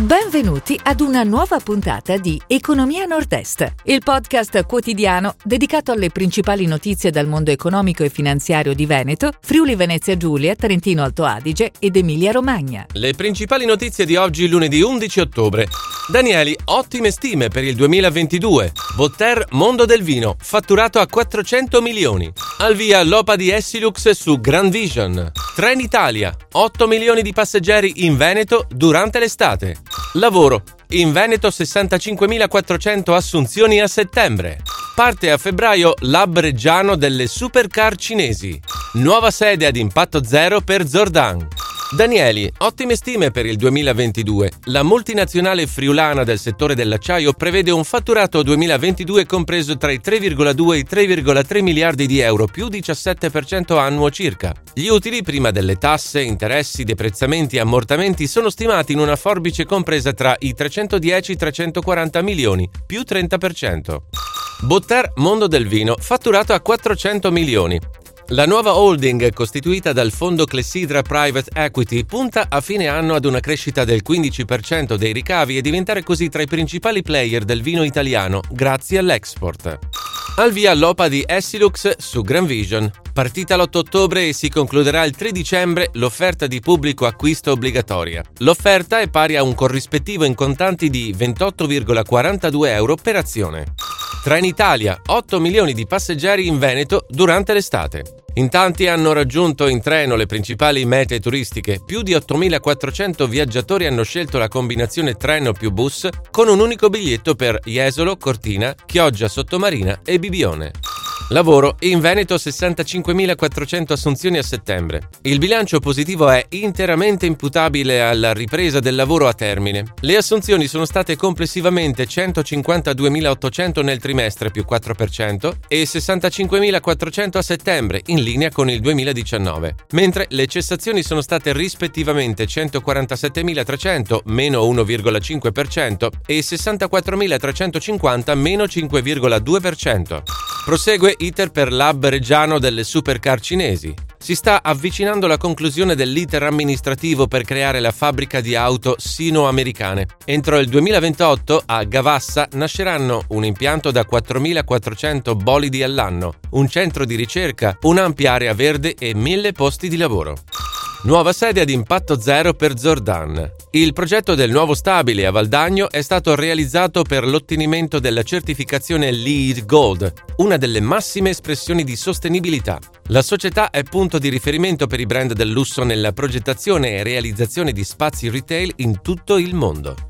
Benvenuti ad una nuova puntata di Economia Nord-Est, il podcast quotidiano dedicato alle principali notizie dal mondo economico e finanziario di Veneto, Friuli Venezia Giulia, Trentino Alto Adige ed Emilia Romagna. Le principali notizie di oggi, lunedì 11 ottobre. Danieli, ottime stime per il 2022. Botter Mondo del Vino, fatturato a 400 milioni. Al via l'OPA di Essilux su Grand Vision. Trenitalia, 8 milioni di passeggeri in Veneto durante l'estate. Lavoro. In Veneto 65.400 assunzioni a settembre. Parte a febbraio l'hub reggiano delle supercar cinesi. Nuova sede ad impatto zero per Zordan. Danieli, ottime stime per il 2022. La multinazionale friulana del settore dell'acciaio prevede un fatturato 2022 compreso tra i 3,2 e i 3,3 miliardi di euro, più 17% annuo circa. Gli utili prima delle tasse, interessi, deprezzamenti e ammortamenti sono stimati in una forbice compresa tra i 310 e i 340 milioni, più 30%. Botter Mondo del Vino, fatturato a 400 milioni. La nuova holding, costituita dal fondo Clessidra Private Equity, punta a fine anno ad una crescita del 15% dei ricavi e diventare così tra i principali player del vino italiano, grazie all'export. Al via l'OPA di Essilux su Grand Vision. Partita l'8 ottobre e si concluderà il 3 dicembre l'offerta di pubblico acquisto obbligatoria. L'offerta è pari a un corrispettivo in contanti di 28,42 euro per azione. Trenitalia, 8 milioni di passeggeri in Veneto durante l'estate. In tanti hanno raggiunto in treno le principali mete turistiche. Più di 8.400 viaggiatori hanno scelto la combinazione treno più bus con un unico biglietto per Jesolo, Cortina, Chioggia Sottomarina e Bibione. Lavoro. In Veneto 65.400 assunzioni a settembre. Il bilancio positivo è interamente imputabile alla ripresa del lavoro a termine. Le assunzioni sono state complessivamente 152.800 nel trimestre più 4% e 65.400 a settembre in linea con il 2019, mentre le cessazioni sono state rispettivamente 147.300 meno 1,5% e 64.350 meno 5,2%. Prosegue iter per l'hub reggiano delle supercar cinesi. Si sta avvicinando la conclusione dell'iter amministrativo per creare la fabbrica di auto sino-americane. Entro il 2028 a Gavassa nasceranno un impianto da 4.400 bolidi all'anno, un centro di ricerca, un'ampia area verde e mille posti di lavoro. Nuova sede ad impatto zero per Zordan. Il progetto del nuovo stabile a Valdagno è stato realizzato per l'ottenimento della certificazione LEED Gold, una delle massime espressioni di sostenibilità. La società è punto di riferimento per i brand del lusso nella progettazione e realizzazione di spazi retail in tutto il mondo.